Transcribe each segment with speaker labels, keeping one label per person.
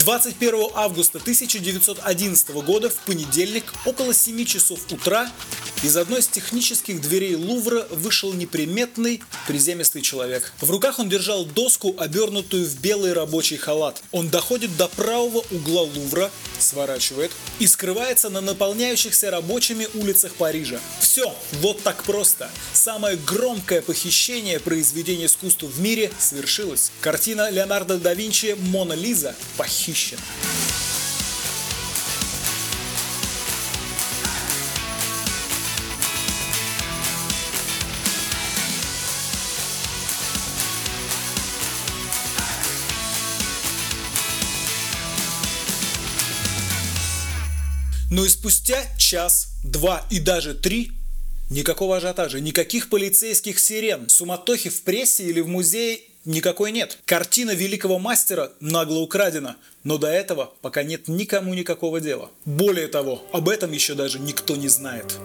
Speaker 1: 21 августа 1911 года в понедельник около 7 часов утра из одной из технических дверей Лувра вышел неприметный приземистый человек. В руках он держал доску, обернутую в белый рабочий халат. Он доходит до правого угла Лувра, сворачивает и скрывается на наполняющихся рабочими улицах Парижа. Все, вот так просто. Самое громкое похищение произведения искусства в мире свершилось. Картина Леонардо да Винчи «Мона Лиза» похищена. Но и спустя час, два и даже три никакого ажиотажа, никаких полицейских сирен, суматохи в прессе или в музее никакой нет. Картина великого мастера нагло украдена, но до этого пока нет никому никакого дела. Более того, об этом еще даже никто не знает.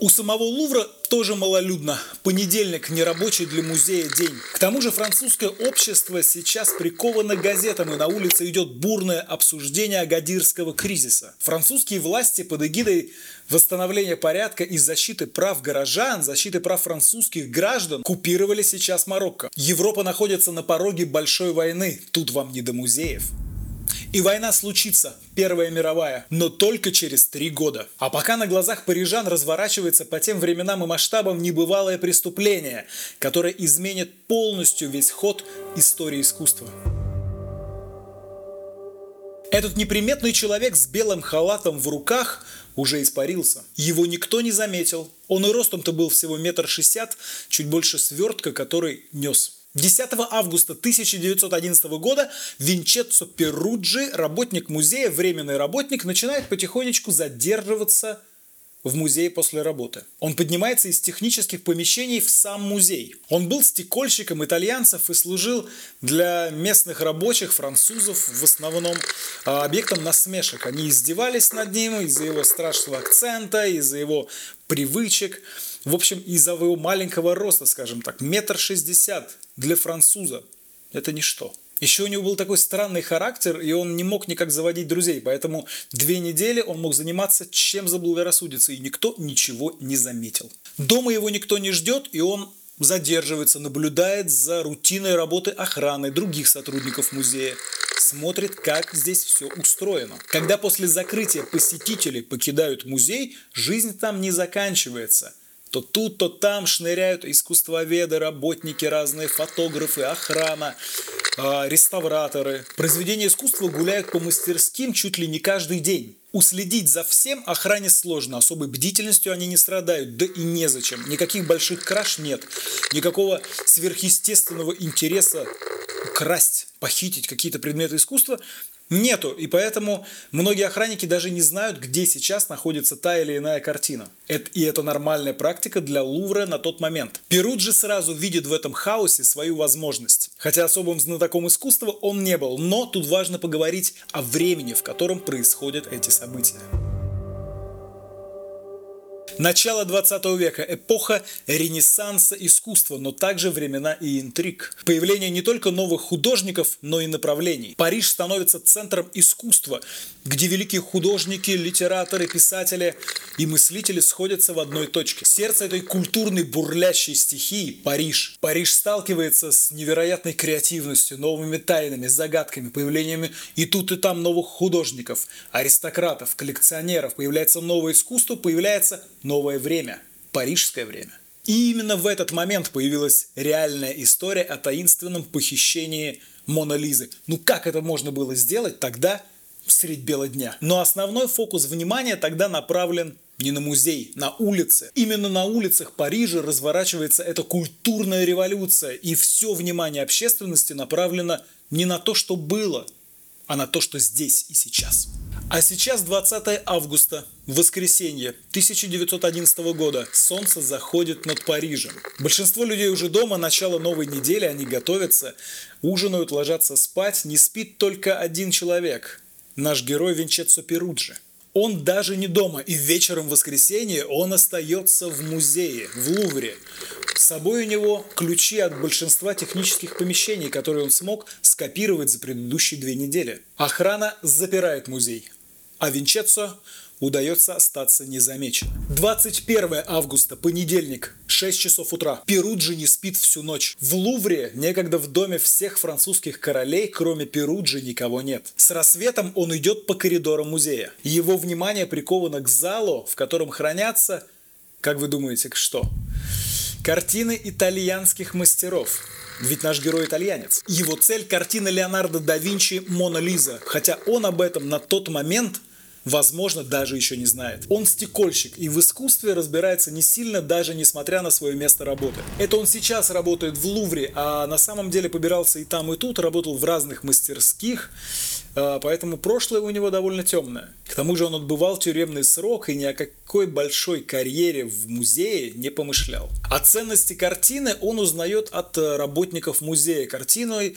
Speaker 1: У самого Лувра тоже малолюдно. Понедельник – нерабочий для музея день. К тому же французское общество сейчас приковано газетам, и на улице идет бурное обсуждение агадирского кризиса. Французские власти под эгидой восстановления порядка и защиты прав горожан, защиты прав французских граждан купировали сейчас Марокко. Европа находится на пороге большой войны. Тут вам не до музеев. И война случится, Первая мировая, но только через три года. А пока на глазах парижан разворачивается по тем временам и масштабам небывалое преступление, которое изменит полностью весь ход истории искусства. Этот неприметный человек с белым халатом в руках уже испарился. Его никто не заметил. Он и ростом-то был всего метр шестьдесят, чуть больше свертка, который нес. 10 августа 1911 года Винчеццо Перуджи, работник музея, временный работник, начинает потихонечку задерживаться в музее после работы. Он поднимается из технических помещений в сам музей. Он был стекольщиком итальянцев и служил для местных рабочих, французов, в основном а, объектом насмешек. Они издевались над ним из-за его страшного акцента, из-за его привычек. В общем, из-за его маленького роста, скажем так, метр шестьдесят для француза – это ничто. Еще у него был такой странный характер, и он не мог никак заводить друзей, поэтому две недели он мог заниматься чем заблагорассудится, и никто ничего не заметил. Дома его никто не ждет, и он задерживается, наблюдает за рутиной работы охраны других сотрудников музея, смотрит, как здесь все устроено. Когда после закрытия посетители покидают музей, жизнь там не заканчивается – то тут, то там шныряют искусствоведы, работники разные, фотографы, охрана, э, реставраторы. Произведения искусства гуляют по мастерским чуть ли не каждый день. Украдить за всем охране сложно, особой бдительностью они не страдают, да и незачем. Никаких больших краж нет, никакого сверхъестественного интереса красть, похитить какие-то предметы искусства нету. И поэтому многие охранники даже не знают, где сейчас находится та или иная картина. Это, и это нормальная практика для Лувра на тот момент. Перуджи сразу видит в этом хаосе свою возможность. Хотя особым знатоком искусства он не был. Но тут важно поговорить о времени, в котором происходят эти события. Начало 20 века – эпоха ренессанса искусства, но также времена и интриг. Появление не только новых художников, но и направлений. Париж становится центром искусства, где великие художники, литераторы, писатели и мыслители сходятся в одной точке. Сердце этой культурной бурлящей стихии – Париж. Париж сталкивается с невероятной креативностью, новыми тайнами, загадками, появлениями и тут и там новых художников, аристократов, коллекционеров. Появляется новое искусство, появляется новое время, парижское время. И именно в этот момент появилась реальная история о таинственном похищении Мона Лизы. Ну как это можно было сделать тогда, средь бела дня? Но основной фокус внимания тогда направлен не на музей, на улице. Именно на улицах Парижа разворачивается эта культурная революция, и все внимание общественности направлено не на то, что было, а на то, что здесь и сейчас. А сейчас 20 августа, воскресенье 1911 года. Солнце заходит над Парижем. Большинство людей уже дома, начало новой недели, они готовятся, ужинают, ложатся спать. Не спит только один человек. Наш герой Винчеццо Перуджи. Он даже не дома, и вечером в воскресенье он остается в музее, в Лувре. С собой у него ключи от большинства технических помещений, которые он смог скопировать за предыдущие две недели. Охрана запирает музей, а Винчецо удается остаться незамеченным. 21 августа, понедельник, 6 часов утра. Перуджи не спит всю ночь. В Лувре, некогда в доме всех французских королей, кроме Перуджи, никого нет. С рассветом он идет по коридорам музея. Его внимание приковано к залу, в котором хранятся, как вы думаете, что? Картины итальянских мастеров. Ведь наш герой итальянец. Его цель – картина Леонардо да Винчи «Мона Лиза», хотя он об этом на тот момент – возможно, даже еще не знает. Он стекольщик и в искусстве разбирается не сильно, даже несмотря на свое место работы. Это он сейчас работает в Лувре, а на самом деле побирался и там, и тут, работал в разных мастерских, а, поэтому прошлое у него довольно темное. К тому же он отбывал тюремный срок и ни о какой большой карьере в музее не помышлял. О ценности картины он узнает от работников музея. Картиной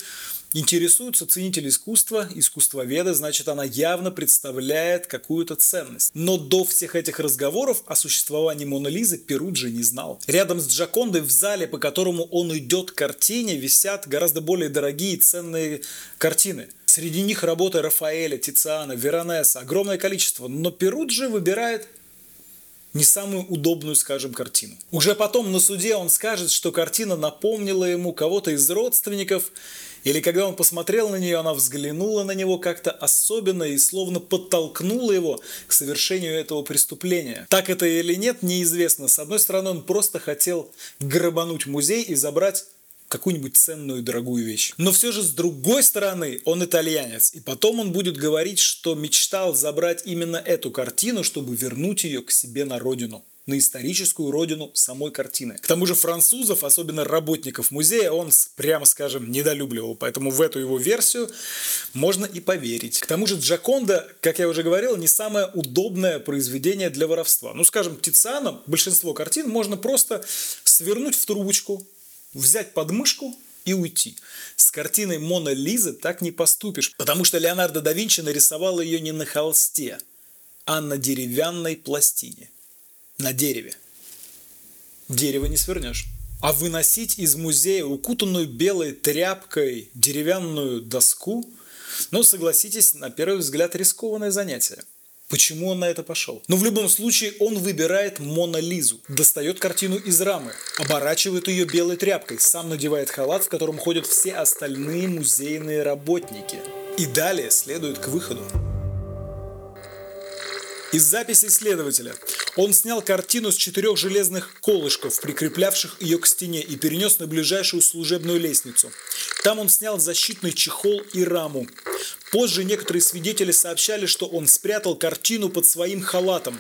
Speaker 1: интересуются ценители искусства, искусствоведы, значит, она явно представляет какую-то ценность. Но до всех этих разговоров о существовании Мона Лизы Перуджи не знал. Рядом с Джакондой в зале, по которому он идет к картине, висят гораздо более дорогие и ценные картины. Среди них работы Рафаэля, Тициана, Веронеса, огромное количество. Но Перуджи выбирает не самую удобную, скажем, картину. Уже потом на суде он скажет, что картина напомнила ему кого-то из родственников, или когда он посмотрел на нее, она взглянула на него как-то особенно и словно подтолкнула его к совершению этого преступления. Так это или нет, неизвестно. С одной стороны, он просто хотел грабануть музей и забрать какую-нибудь ценную дорогую вещь. Но все же с другой стороны он итальянец. И потом он будет говорить, что мечтал забрать именно эту картину, чтобы вернуть ее к себе на родину на историческую родину самой картины. К тому же французов, особенно работников музея, он, прямо скажем, недолюбливал, поэтому в эту его версию можно и поверить. К тому же Джаконда, как я уже говорил, не самое удобное произведение для воровства. Ну, скажем, Тициана большинство картин можно просто свернуть в трубочку, взять подмышку и уйти. С картиной Мона Лизы так не поступишь, потому что Леонардо да Винчи нарисовал ее не на холсте, а на деревянной пластине на дереве. Дерево не свернешь. А выносить из музея укутанную белой тряпкой деревянную доску, ну, согласитесь, на первый взгляд рискованное занятие. Почему он на это пошел? Но в любом случае он выбирает Мона Лизу, достает картину из рамы, оборачивает ее белой тряпкой, сам надевает халат, в котором ходят все остальные музейные работники. И далее следует к выходу. Из записи следователя. Он снял картину с четырех железных колышков, прикреплявших ее к стене, и перенес на ближайшую служебную лестницу. Там он снял защитный чехол и раму. Позже некоторые свидетели сообщали, что он спрятал картину под своим халатом.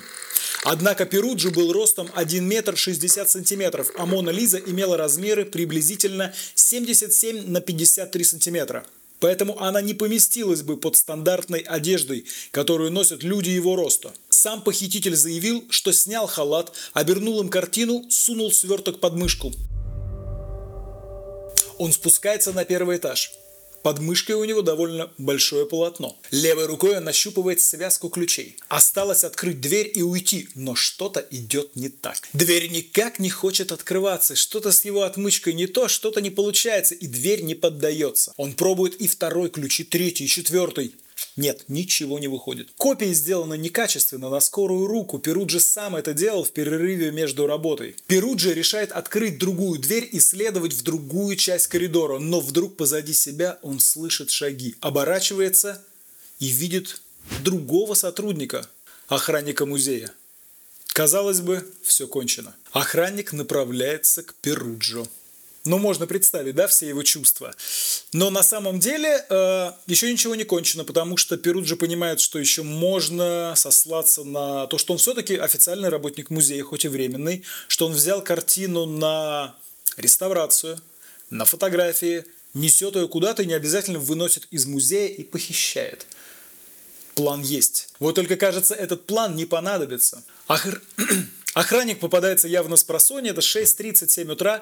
Speaker 1: Однако Перуджи был ростом 1 метр 60 сантиметров, а Мона Лиза имела размеры приблизительно 77 на 53 сантиметра. Поэтому она не поместилась бы под стандартной одеждой, которую носят люди его роста. Сам похититель заявил, что снял халат, обернул им картину, сунул сверток под мышку. Он спускается на первый этаж. Под мышкой у него довольно большое полотно. Левой рукой он нащупывает связку ключей. Осталось открыть дверь и уйти, но что-то идет не так. Дверь никак не хочет открываться. Что-то с его отмычкой не то, что-то не получается, и дверь не поддается. Он пробует и второй ключ, и третий, и четвертый. Нет, ничего не выходит. Копии сделаны некачественно, на скорую руку. Перуджи сам это делал в перерыве между работой. Перуджи решает открыть другую дверь и следовать в другую часть коридора, но вдруг позади себя он слышит шаги, оборачивается и видит другого сотрудника, охранника музея. Казалось бы, все кончено. Охранник направляется к Перуджо. Ну, можно представить, да, все его чувства. Но на самом деле э, еще ничего не кончено, потому что Перуджи понимает, что еще можно сослаться на то, что он все-таки официальный работник музея, хоть и временный, что он взял картину на реставрацию, на фотографии, несет ее куда-то и не обязательно выносит из музея и похищает. План есть. Вот только, кажется, этот план не понадобится. Охр... Охранник попадается явно с просони, это 6.37 утра,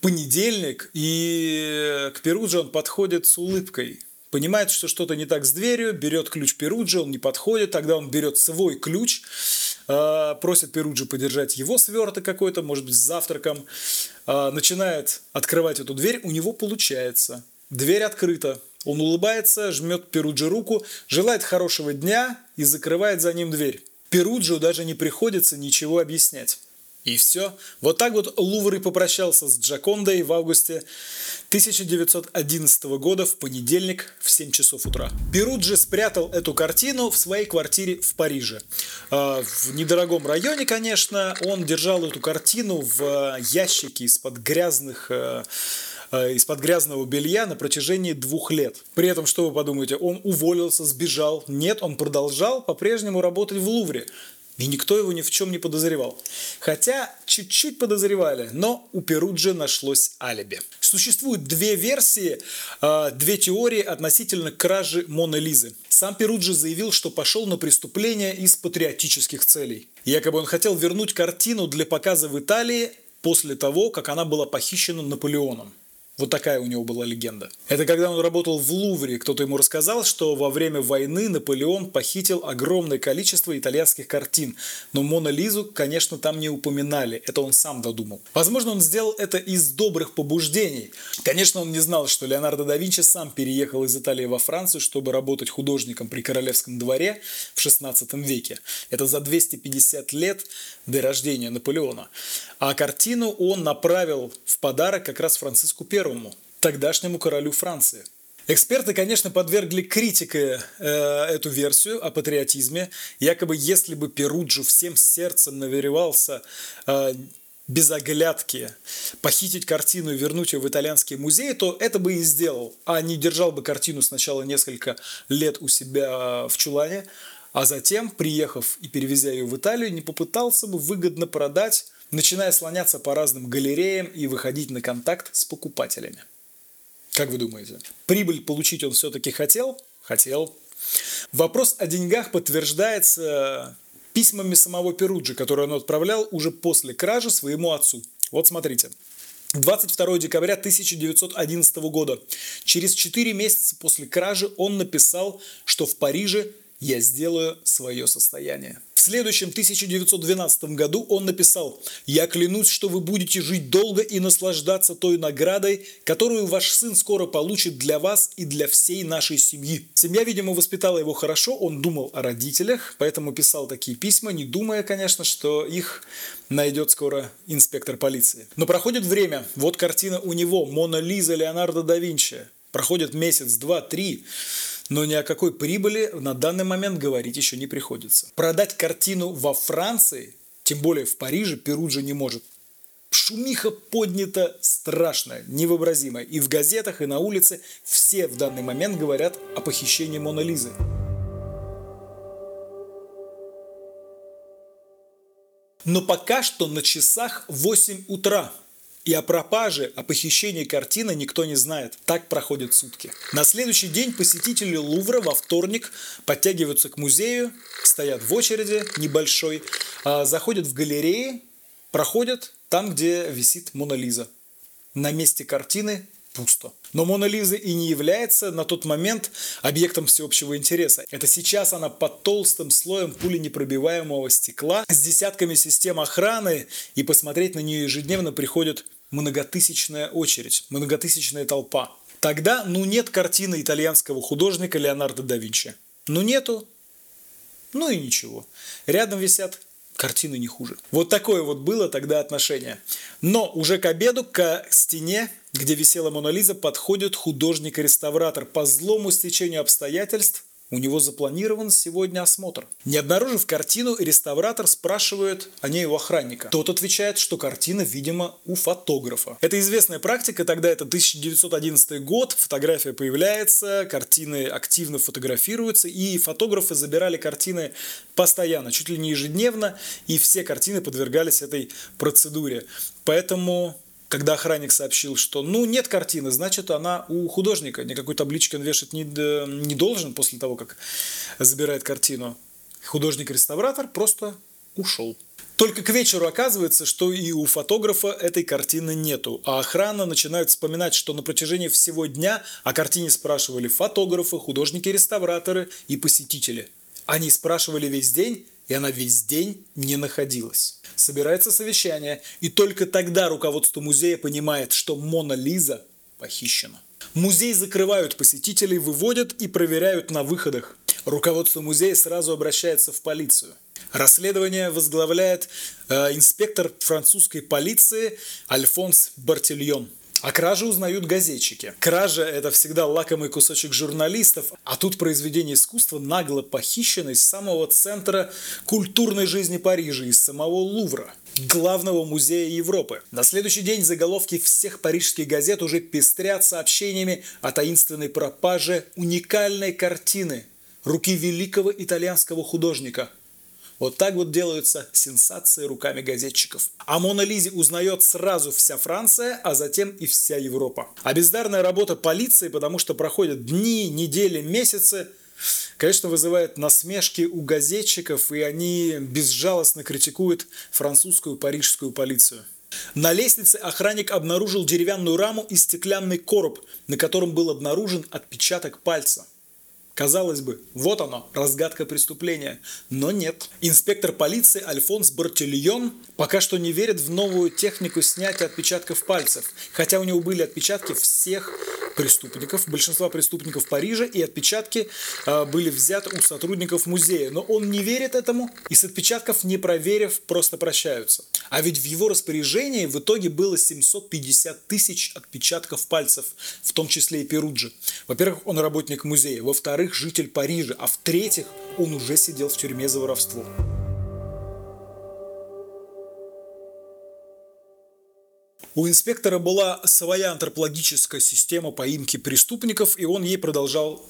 Speaker 1: понедельник, и к Перуджи он подходит с улыбкой. понимает, что что-то не так с дверью, берет ключ Перуджи, он не подходит, тогда он берет свой ключ, э, просит Перуджи подержать его сверток какой-то, может быть, с завтраком, э, начинает открывать эту дверь, у него получается. Дверь открыта. Он улыбается, жмет Перуджи руку, желает хорошего дня и закрывает за ним дверь. Перуджио даже не приходится ничего объяснять. И все. Вот так вот Лувр и попрощался с Джакондой в августе 1911 года в понедельник в 7 часов утра. Перуджи спрятал эту картину в своей квартире в Париже. А, в недорогом районе, конечно, он держал эту картину в ящике из-под грязных э, из-под грязного белья на протяжении двух лет. При этом, что вы подумаете, он уволился, сбежал? Нет, он продолжал по-прежнему работать в Лувре. И никто его ни в чем не подозревал. Хотя чуть-чуть подозревали, но у Перуджи нашлось алиби. Существуют две версии, а, две теории относительно кражи Моны Лизы. Сам Перуджи заявил, что пошел на преступление из патриотических целей. Якобы он хотел вернуть картину для показа в Италии после того, как она была похищена Наполеоном. Вот такая у него была легенда. Это когда он работал в Лувре, кто-то ему рассказал, что во время войны Наполеон похитил огромное количество итальянских картин. Но Мона Лизу, конечно, там не упоминали. Это он сам додумал. Возможно, он сделал это из добрых побуждений. Конечно, он не знал, что Леонардо да Винчи сам переехал из Италии во Францию, чтобы работать художником при королевском дворе в 16 веке. Это за 250 лет до рождения Наполеона. А картину он направил в подарок как раз Франциску I, тогдашнему королю Франции. Эксперты, конечно, подвергли критике э, эту версию о патриотизме. Якобы, если бы Перуджу всем сердцем наверевался э, без оглядки похитить картину и вернуть ее в итальянский музей, то это бы и сделал. А не держал бы картину сначала несколько лет у себя в чулане, а затем, приехав и перевезя ее в Италию, не попытался бы выгодно продать начиная слоняться по разным галереям и выходить на контакт с покупателями. Как вы думаете? Прибыль получить он все-таки хотел? Хотел. Вопрос о деньгах подтверждается письмами самого Перуджи, которые он отправлял уже после кражи своему отцу. Вот смотрите. 22 декабря 1911 года, через 4 месяца после кражи, он написал, что в Париже я сделаю свое состояние. В следующем 1912 году он написал «Я клянусь, что вы будете жить долго и наслаждаться той наградой, которую ваш сын скоро получит для вас и для всей нашей семьи». Семья, видимо, воспитала его хорошо, он думал о родителях, поэтому писал такие письма, не думая, конечно, что их найдет скоро инспектор полиции. Но проходит время, вот картина у него «Мона Лиза Леонардо да Винчи». Проходит месяц, два, три но ни о какой прибыли на данный момент говорить еще не приходится. Продать картину во Франции, тем более в Париже, Перуджи не может. Шумиха поднята страшная, невообразимая. И в газетах, и на улице все в данный момент говорят о похищении Мона Лизы. Но пока что на часах 8 утра – и о пропаже, о похищении картины никто не знает. Так проходят сутки. На следующий день посетители Лувра во вторник подтягиваются к музею, стоят в очереди небольшой, а, заходят в галереи, проходят там, где висит Мона Лиза. На месте картины пусто. Но Мона Лиза и не является на тот момент объектом всеобщего интереса. Это сейчас она под толстым слоем пуленепробиваемого стекла с десятками систем охраны, и посмотреть на нее ежедневно приходят многотысячная очередь, многотысячная толпа. Тогда, ну, нет картины итальянского художника Леонардо да Винчи. Ну, нету. Ну и ничего. Рядом висят картины не хуже. Вот такое вот было тогда отношение. Но уже к обеду к стене, где висела Мона Лиза, подходит художник-реставратор. По злому стечению обстоятельств у него запланирован сегодня осмотр. Не обнаружив картину, реставратор спрашивает о ней у охранника. Тот отвечает, что картина, видимо, у фотографа. Это известная практика, тогда это 1911 год, фотография появляется, картины активно фотографируются, и фотографы забирали картины постоянно, чуть ли не ежедневно, и все картины подвергались этой процедуре. Поэтому когда охранник сообщил, что ну нет картины, значит она у художника, никакой таблички он вешать не, не должен после того, как забирает картину. Художник-реставратор просто ушел. Только к вечеру оказывается, что и у фотографа этой картины нету, а охрана начинает вспоминать, что на протяжении всего дня о картине спрашивали фотографы, художники-реставраторы и посетители. Они спрашивали весь день, и она весь день не находилась. Собирается совещание, и только тогда руководство музея понимает, что Мона Лиза похищена. Музей закрывают посетителей, выводят и проверяют на выходах. Руководство музея сразу обращается в полицию. Расследование возглавляет э, инспектор французской полиции Альфонс Бартильон. О краже узнают газетчики. Кража – это всегда лакомый кусочек журналистов, а тут произведение искусства нагло похищено из самого центра культурной жизни Парижа, из самого Лувра главного музея Европы. На следующий день заголовки всех парижских газет уже пестрят сообщениями о таинственной пропаже уникальной картины руки великого итальянского художника вот так вот делаются сенсации руками газетчиков. О Мона Лизе узнает сразу вся Франция, а затем и вся Европа. А бездарная работа полиции, потому что проходят дни, недели, месяцы, конечно, вызывает насмешки у газетчиков, и они безжалостно критикуют французскую парижскую полицию. На лестнице охранник обнаружил деревянную раму и стеклянный короб, на котором был обнаружен отпечаток пальца – Казалось бы, вот оно, разгадка преступления. Но нет. Инспектор полиции Альфонс Бартильон пока что не верит в новую технику снятия отпечатков пальцев, хотя у него были отпечатки всех преступников, большинства преступников Парижа, и отпечатки э, были взяты у сотрудников музея. Но он не верит этому, и с отпечатков, не проверив, просто прощаются. А ведь в его распоряжении в итоге было 750 тысяч отпечатков пальцев, в том числе и Перуджи. Во-первых, он работник музея. Во-вторых, житель Парижа. А в-третьих, он уже сидел в тюрьме за воровство. У инспектора была своя антропологическая система поимки преступников, и он ей продолжал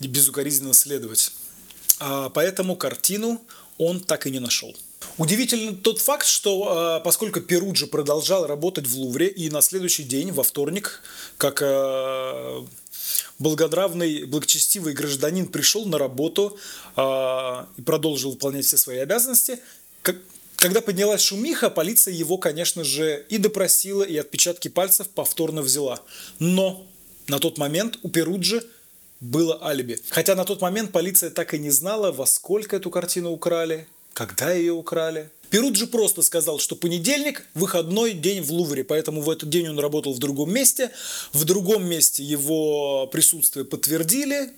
Speaker 1: безукоризненно следовать. А поэтому картину он так и не нашел. Удивительно тот факт, что а, поскольку Перуджи продолжал работать в Лувре, и на следующий день, во вторник, как а, благонравный, благочестивый гражданин пришел на работу и продолжил выполнять все свои обязанности, как, когда поднялась шумиха, полиция его, конечно же, и допросила, и отпечатки пальцев повторно взяла. Но на тот момент у Перуджи было алиби. Хотя на тот момент полиция так и не знала, во сколько эту картину украли, когда ее украли. Перуджи просто сказал, что понедельник – выходной день в Лувре, поэтому в этот день он работал в другом месте. В другом месте его присутствие подтвердили,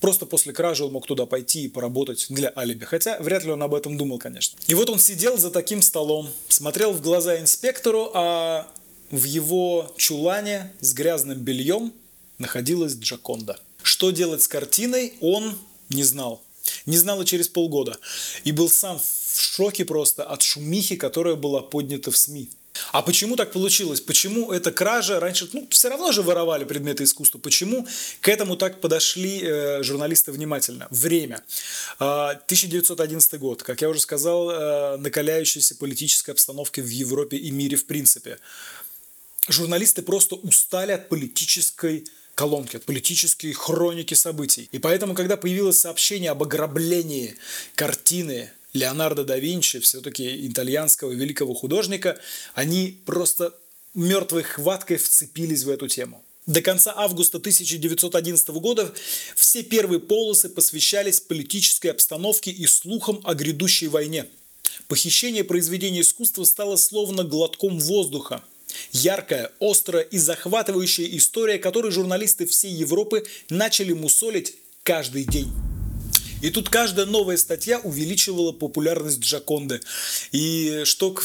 Speaker 1: Просто после кражи он мог туда пойти и поработать для алиби. Хотя вряд ли он об этом думал, конечно. И вот он сидел за таким столом, смотрел в глаза инспектору, а в его чулане с грязным бельем находилась Джаконда. Что делать с картиной, он не знал. Не знал и через полгода. И был сам в шоке просто от шумихи, которая была поднята в СМИ. А почему так получилось? Почему эта кража раньше, ну, все равно же воровали предметы искусства. Почему к этому так подошли э, журналисты внимательно? Время. Э, 1911 год, как я уже сказал, э, накаляющаяся политическая обстановка в Европе и мире в принципе. Журналисты просто устали от политической колонки, от политической хроники событий. И поэтому, когда появилось сообщение об ограблении картины Леонардо да Винчи, все-таки итальянского великого художника, они просто мертвой хваткой вцепились в эту тему. До конца августа 1911 года все первые полосы посвящались политической обстановке и слухам о грядущей войне. Похищение произведения искусства стало словно глотком воздуха. Яркая, острая и захватывающая история, которой журналисты всей Европы начали мусолить каждый день. И тут каждая новая статья увеличивала популярность Джаконды. И что к,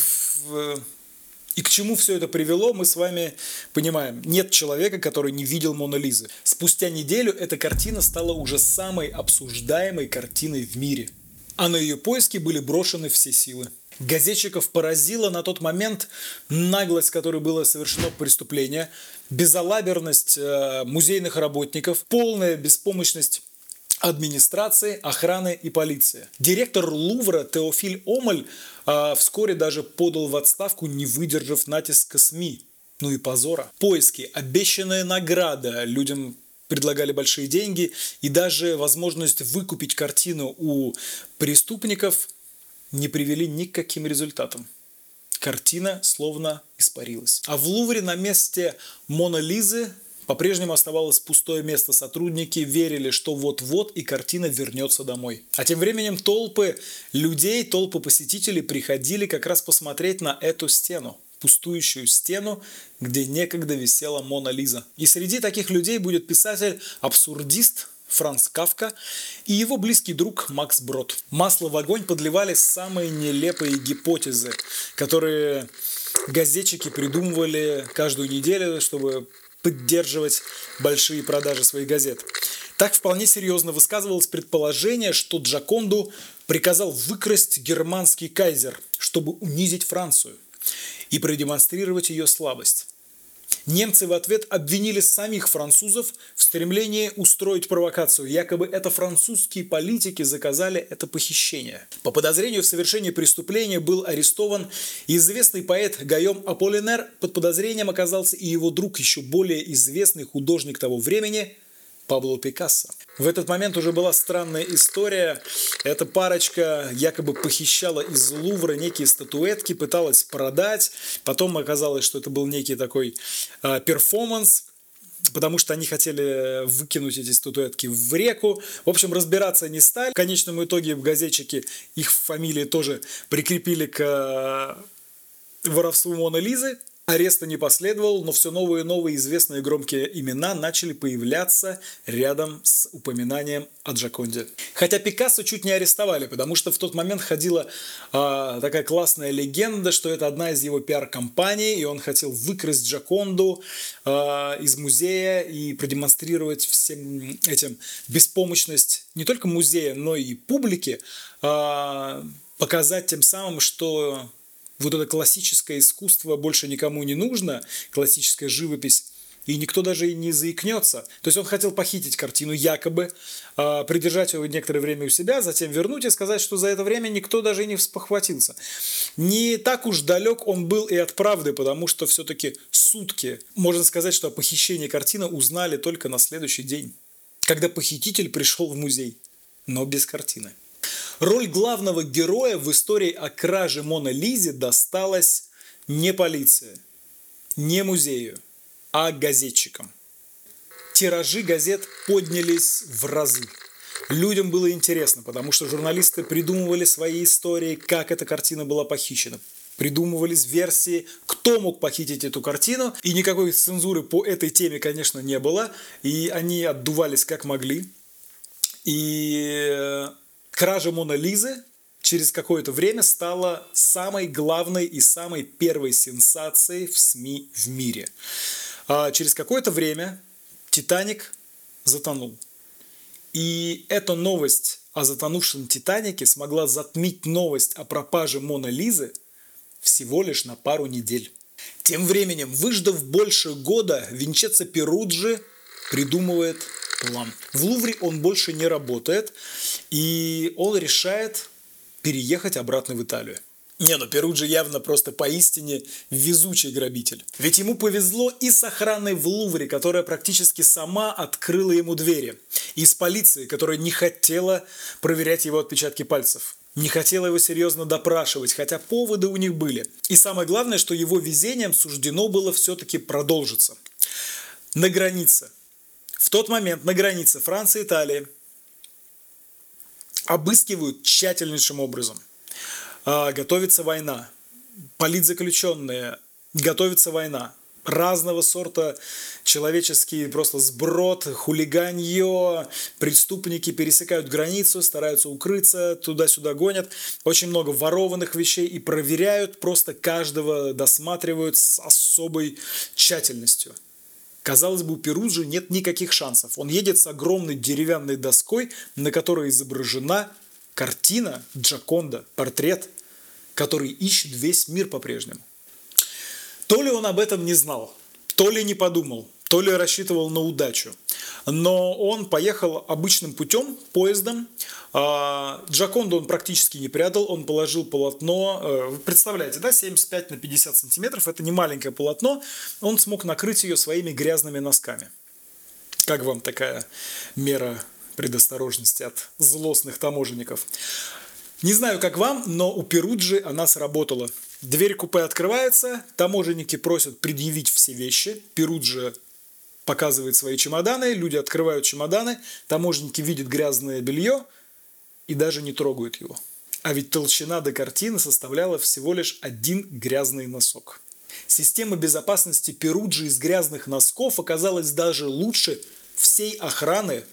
Speaker 1: и к чему все это привело, мы с вами понимаем. Нет человека, который не видел Мона Лизы. Спустя неделю эта картина стала уже самой обсуждаемой картиной в мире. А на ее поиски были брошены все силы. Газетчиков поразила на тот момент наглость, которой было совершено преступление, безалаберность э, музейных работников, полная беспомощность администрации, охраны и полиции. Директор Лувра Теофиль Омаль а, вскоре даже подал в отставку, не выдержав натиска СМИ. Ну и позора. Поиски, обещанная награда, людям предлагали большие деньги и даже возможность выкупить картину у преступников не привели ни к каким результатам. Картина словно испарилась. А в Лувре на месте Мона Лизы по-прежнему оставалось пустое место. Сотрудники верили, что вот-вот и картина вернется домой. А тем временем толпы людей, толпы посетителей приходили как раз посмотреть на эту стену пустующую стену, где некогда висела Мона Лиза. И среди таких людей будет писатель-абсурдист Франц Кавка и его близкий друг Макс Брод. Масло в огонь подливали самые нелепые гипотезы, которые газетчики придумывали каждую неделю, чтобы поддерживать большие продажи своих газет. Так вполне серьезно высказывалось предположение, что Джаконду приказал выкрасть германский кайзер, чтобы унизить Францию и продемонстрировать ее слабость. Немцы в ответ обвинили самих французов в стремлении устроить провокацию. Якобы это французские политики заказали это похищение. По подозрению в совершении преступления был арестован известный поэт Гайом Аполлинер. Под подозрением оказался и его друг, еще более известный художник того времени Пабло Пикассо. В этот момент уже была странная история. Эта парочка якобы похищала из Лувра некие статуэтки, пыталась продать. Потом оказалось, что это был некий такой э, перформанс, потому что они хотели выкинуть эти статуэтки в реку. В общем, разбираться не стали. В конечном итоге газетчики их фамилии тоже прикрепили к воровству Мона Лизы. Ареста не последовал, но все новые и новые известные громкие имена начали появляться рядом с упоминанием о Джаконде. Хотя Пикассо чуть не арестовали, потому что в тот момент ходила э, такая классная легенда, что это одна из его пиар-компаний, и он хотел выкрасть Джаконду э, из музея и продемонстрировать всем этим беспомощность не только музея, но и публики, э, показать тем самым, что вот это классическое искусство больше никому не нужно, классическая живопись, и никто даже и не заикнется. То есть он хотел похитить картину якобы, э, придержать его некоторое время у себя, затем вернуть и сказать, что за это время никто даже и не спохватился. Не так уж далек он был и от правды, потому что все-таки сутки, можно сказать, что о похищении картины узнали только на следующий день, когда похититель пришел в музей, но без картины. Роль главного героя в истории о краже Мона Лизе досталась не полиции, не музею, а газетчикам. Тиражи газет поднялись в разы. Людям было интересно, потому что журналисты придумывали свои истории, как эта картина была похищена. Придумывались версии, кто мог похитить эту картину. И никакой цензуры по этой теме, конечно, не было. И они отдувались как могли. И Кража Мона Лизы через какое-то время стала самой главной и самой первой сенсацией в СМИ в мире. А через какое-то время Титаник затонул. И эта новость о затонувшем Титанике смогла затмить новость о пропаже Мона Лизы всего лишь на пару недель. Тем временем, выждав больше года, Винчеца Перуджи придумывает план. В Лувре он больше не работает, и он решает переехать обратно в Италию. Не, ну Перуджи явно просто поистине везучий грабитель. Ведь ему повезло и с охраной в Лувре, которая практически сама открыла ему двери. И с полицией, которая не хотела проверять его отпечатки пальцев. Не хотела его серьезно допрашивать, хотя поводы у них были. И самое главное, что его везением суждено было все-таки продолжиться. На границе в тот момент на границе Франции и Италии обыскивают тщательнейшим образом. А, готовится война. Политзаключенные. Готовится война. Разного сорта человеческий просто сброд, хулиганье, преступники пересекают границу, стараются укрыться, туда-сюда гонят. Очень много ворованных вещей и проверяют, просто каждого досматривают с особой тщательностью. Казалось бы, у Перуджи нет никаких шансов. Он едет с огромной деревянной доской, на которой изображена картина Джаконда, портрет, который ищет весь мир по-прежнему. То ли он об этом не знал, то ли не подумал, то ли рассчитывал на удачу. Но он поехал обычным путем, поездом. А, Джаконду он практически не прятал, он положил полотно, э, вы представляете, да, 75 на 50 сантиметров, это не маленькое полотно, он смог накрыть ее своими грязными носками. Как вам такая мера предосторожности от злостных таможенников? Не знаю, как вам, но у Перуджи она сработала. Дверь купе открывается, таможенники просят предъявить все вещи. Перуджи показывает свои чемоданы, люди открывают чемоданы, таможенники видят грязное белье и даже не трогают его. А ведь толщина до картины составляла всего лишь один грязный носок. Система безопасности Перуджи из грязных носков оказалась даже лучше всей охраны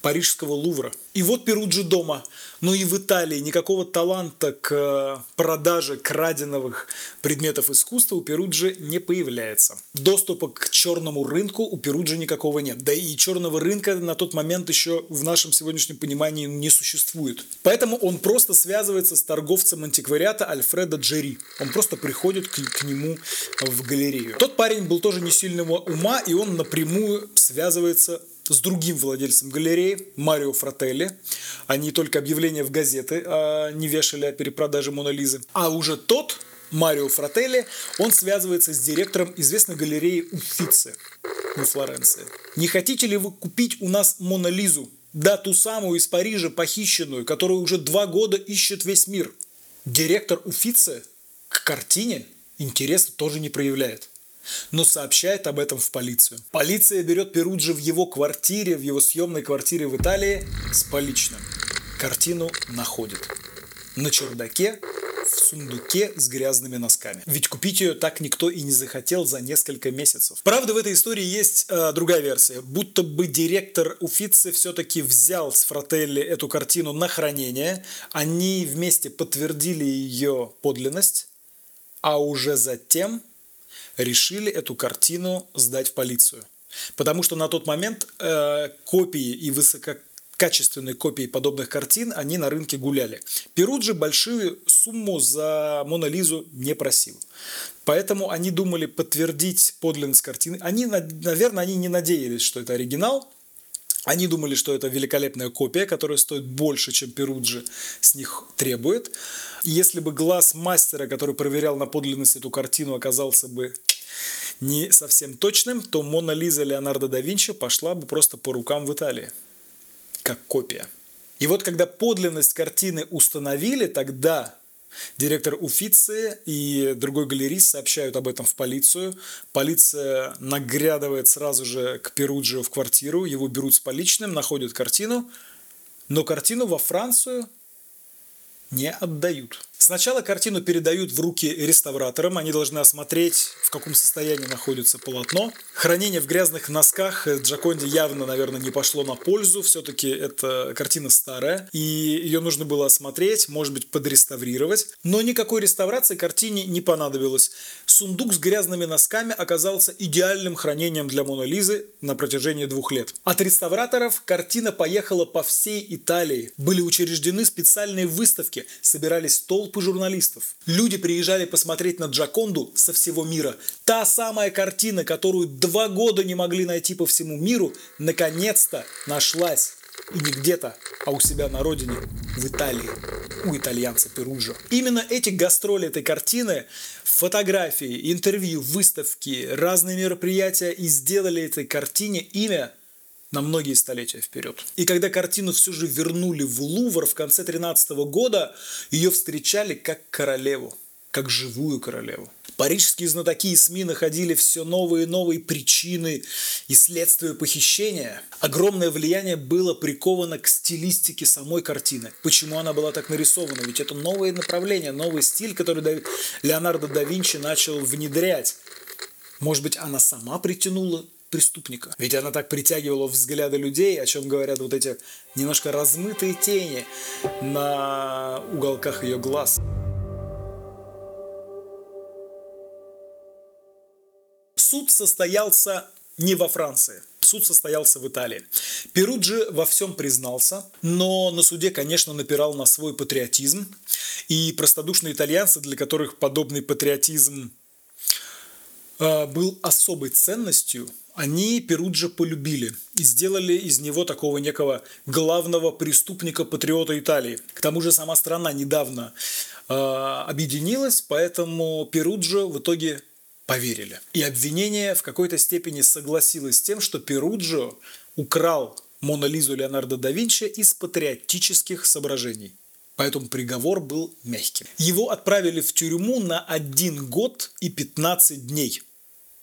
Speaker 1: парижского Лувра. И вот Перуджи дома. Но и в Италии никакого таланта к э, продаже краденовых предметов искусства у Перуджи не появляется. Доступа к черному рынку у Перуджи никакого нет. Да и черного рынка на тот момент еще в нашем сегодняшнем понимании не существует. Поэтому он просто связывается с торговцем антиквариата Альфреда Джерри. Он просто приходит к, к нему в галерею. Тот парень был тоже не сильного ума, и он напрямую связывается с другим владельцем галереи, Марио Фрателли. Они только объявления в газеты а, не вешали о перепродаже Монолизы. А уже тот, Марио Фрателли, он связывается с директором известной галереи Уффици во Флоренции. Не хотите ли вы купить у нас Монолизу? Да, ту самую из Парижа похищенную, которую уже два года ищет весь мир. Директор Уффици к картине интереса тоже не проявляет но сообщает об этом в полицию. Полиция берет Перуджи в его квартире, в его съемной квартире в Италии с поличным. Картину находит. На чердаке в сундуке с грязными носками. Ведь купить ее так никто и не захотел за несколько месяцев. Правда, в этой истории есть э, другая версия. Будто бы директор Уфицы все-таки взял с Фрателли эту картину на хранение. Они вместе подтвердили ее подлинность. А уже затем решили эту картину сдать в полицию. Потому что на тот момент э, копии и высококачественные копии подобных картин, они на рынке гуляли. Перуджи большую сумму за Мона Лизу не просил. Поэтому они думали подтвердить подлинность картины. Они, наверное, они не надеялись, что это оригинал, они думали, что это великолепная копия, которая стоит больше, чем Перуджи с них требует. Если бы глаз мастера, который проверял на подлинность эту картину, оказался бы не совсем точным, то Мона Лиза Леонардо да Винчи пошла бы просто по рукам в Италии, как копия. И вот когда подлинность картины установили, тогда Директор Уфицы и другой галерист сообщают об этом в полицию. Полиция нагрядывает сразу же к Перуджио в квартиру, его берут с поличным, находят картину, но картину во Францию не отдают. Сначала картину передают в руки реставраторам, они должны осмотреть, в каком состоянии находится полотно. Хранение в грязных носках Джаконди явно, наверное, не пошло на пользу, все-таки эта картина старая, и ее нужно было осмотреть, может быть, подреставрировать. Но никакой реставрации картине не понадобилось. Сундук с грязными носками оказался идеальным хранением для Мона Лизы на протяжении двух лет. От реставраторов картина поехала по всей Италии. Были учреждены специальные выставки, собирались толпы толпы журналистов. Люди приезжали посмотреть на Джаконду со всего мира. Та самая картина, которую два года не могли найти по всему миру, наконец-то нашлась. И не где-то, а у себя на родине, в Италии, у итальянца Перуджо. Именно эти гастроли этой картины, фотографии, интервью, выставки, разные мероприятия и сделали этой картине имя на многие столетия вперед. И когда картину все же вернули в Лувр в конце 13 года, ее встречали как королеву, как живую королеву. Парижские знатоки и СМИ находили все новые и новые причины и следствия похищения. Огромное влияние было приковано к стилистике самой картины. Почему она была так нарисована? Ведь это новое направление, новый стиль, который Леонардо да Винчи начал внедрять. Может быть, она сама притянула преступника. Ведь она так притягивала взгляды людей, о чем говорят вот эти немножко размытые тени на уголках ее глаз. Суд состоялся не во Франции. Суд состоялся в Италии. Перуджи во всем признался, но на суде, конечно, напирал на свой патриотизм. И простодушные итальянцы, для которых подобный патриотизм э, был особой ценностью, они Перуджа полюбили и сделали из него такого некого главного преступника-патриота Италии. К тому же сама страна недавно э, объединилась, поэтому Перуджа в итоге поверили. И обвинение в какой-то степени согласилось с тем, что Перуджо украл Мона Лизу Леонардо да Винчи из патриотических соображений. Поэтому приговор был мягким. Его отправили в тюрьму на один год и 15 дней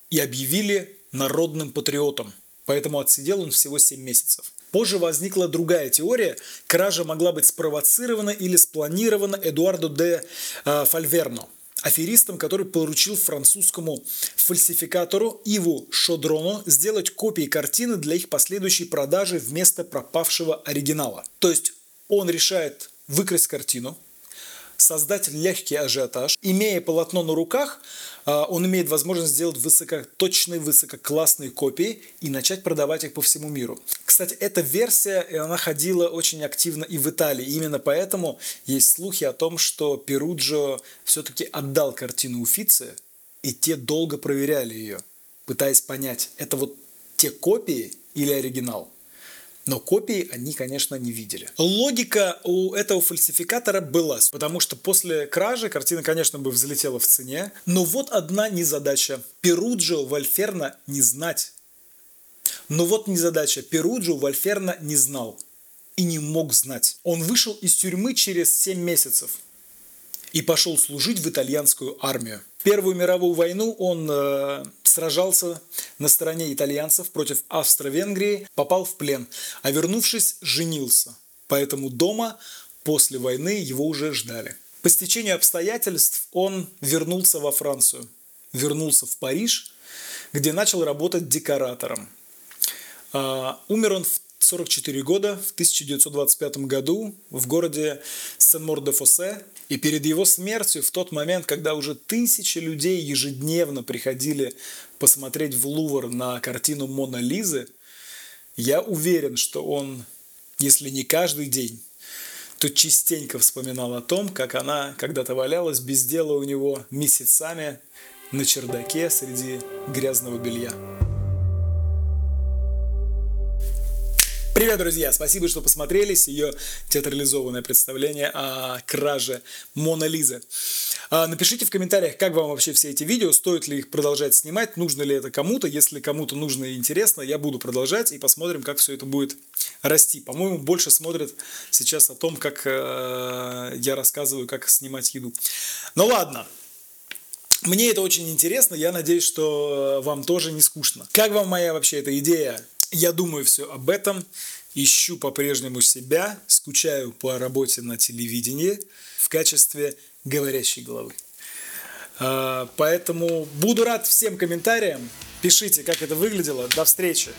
Speaker 1: и объявили народным патриотом. Поэтому отсидел он всего 7 месяцев. Позже возникла другая теория. Кража могла быть спровоцирована или спланирована Эдуардо де э, Фальверно, аферистом, который поручил французскому фальсификатору Иву Шодрону сделать копии картины для их последующей продажи вместо пропавшего оригинала. То есть он решает выкрасть картину, создать легкий ажиотаж. Имея полотно на руках, а, он имеет возможность сделать высокоточные, высококлассные копии и начать продавать их по всему миру. Кстати, эта версия, она ходила очень активно и в Италии. Именно поэтому есть слухи о том, что Перуджо все-таки отдал картину Уфице, и те долго проверяли ее, пытаясь понять, это вот те копии или оригинал. Но копии они, конечно, не видели. Логика у этого фальсификатора была, потому что после кражи картина, конечно, бы взлетела в цене. Но вот одна незадача. Перуджио Вальферна не знать. Но вот незадача. Перуджио Вальферна не знал и не мог знать. Он вышел из тюрьмы через 7 месяцев и пошел служить в итальянскую армию. Первую мировую войну он э, сражался на стороне итальянцев против Австро-Венгрии, попал в плен, а вернувшись, женился. Поэтому дома после войны его уже ждали. По стечению обстоятельств он вернулся во Францию, вернулся в Париж, где начал работать декоратором. А, умер он в 44 года в 1925 году в городе Сен-Мор-де-Фосе. И перед его смертью, в тот момент, когда уже тысячи людей ежедневно приходили посмотреть в Лувр на картину Мона Лизы, я уверен, что он, если не каждый день, то частенько вспоминал о том, как она когда-то валялась без дела у него месяцами на чердаке среди грязного белья. Привет, друзья! Спасибо, что посмотрели ее театрализованное представление о краже Мона Лизы. А, напишите в комментариях, как вам вообще все эти видео, стоит ли их продолжать снимать, нужно ли это кому-то. Если кому-то нужно и интересно, я буду продолжать и посмотрим, как все это будет расти. По-моему, больше смотрят сейчас о том, как э, я рассказываю, как снимать еду. Ну ладно, мне это очень интересно, я надеюсь, что вам тоже не скучно. Как вам моя вообще эта идея я думаю все об этом, ищу по-прежнему себя, скучаю по работе на телевидении в качестве говорящей головы. А, поэтому буду рад всем комментариям. Пишите, как это выглядело. До встречи!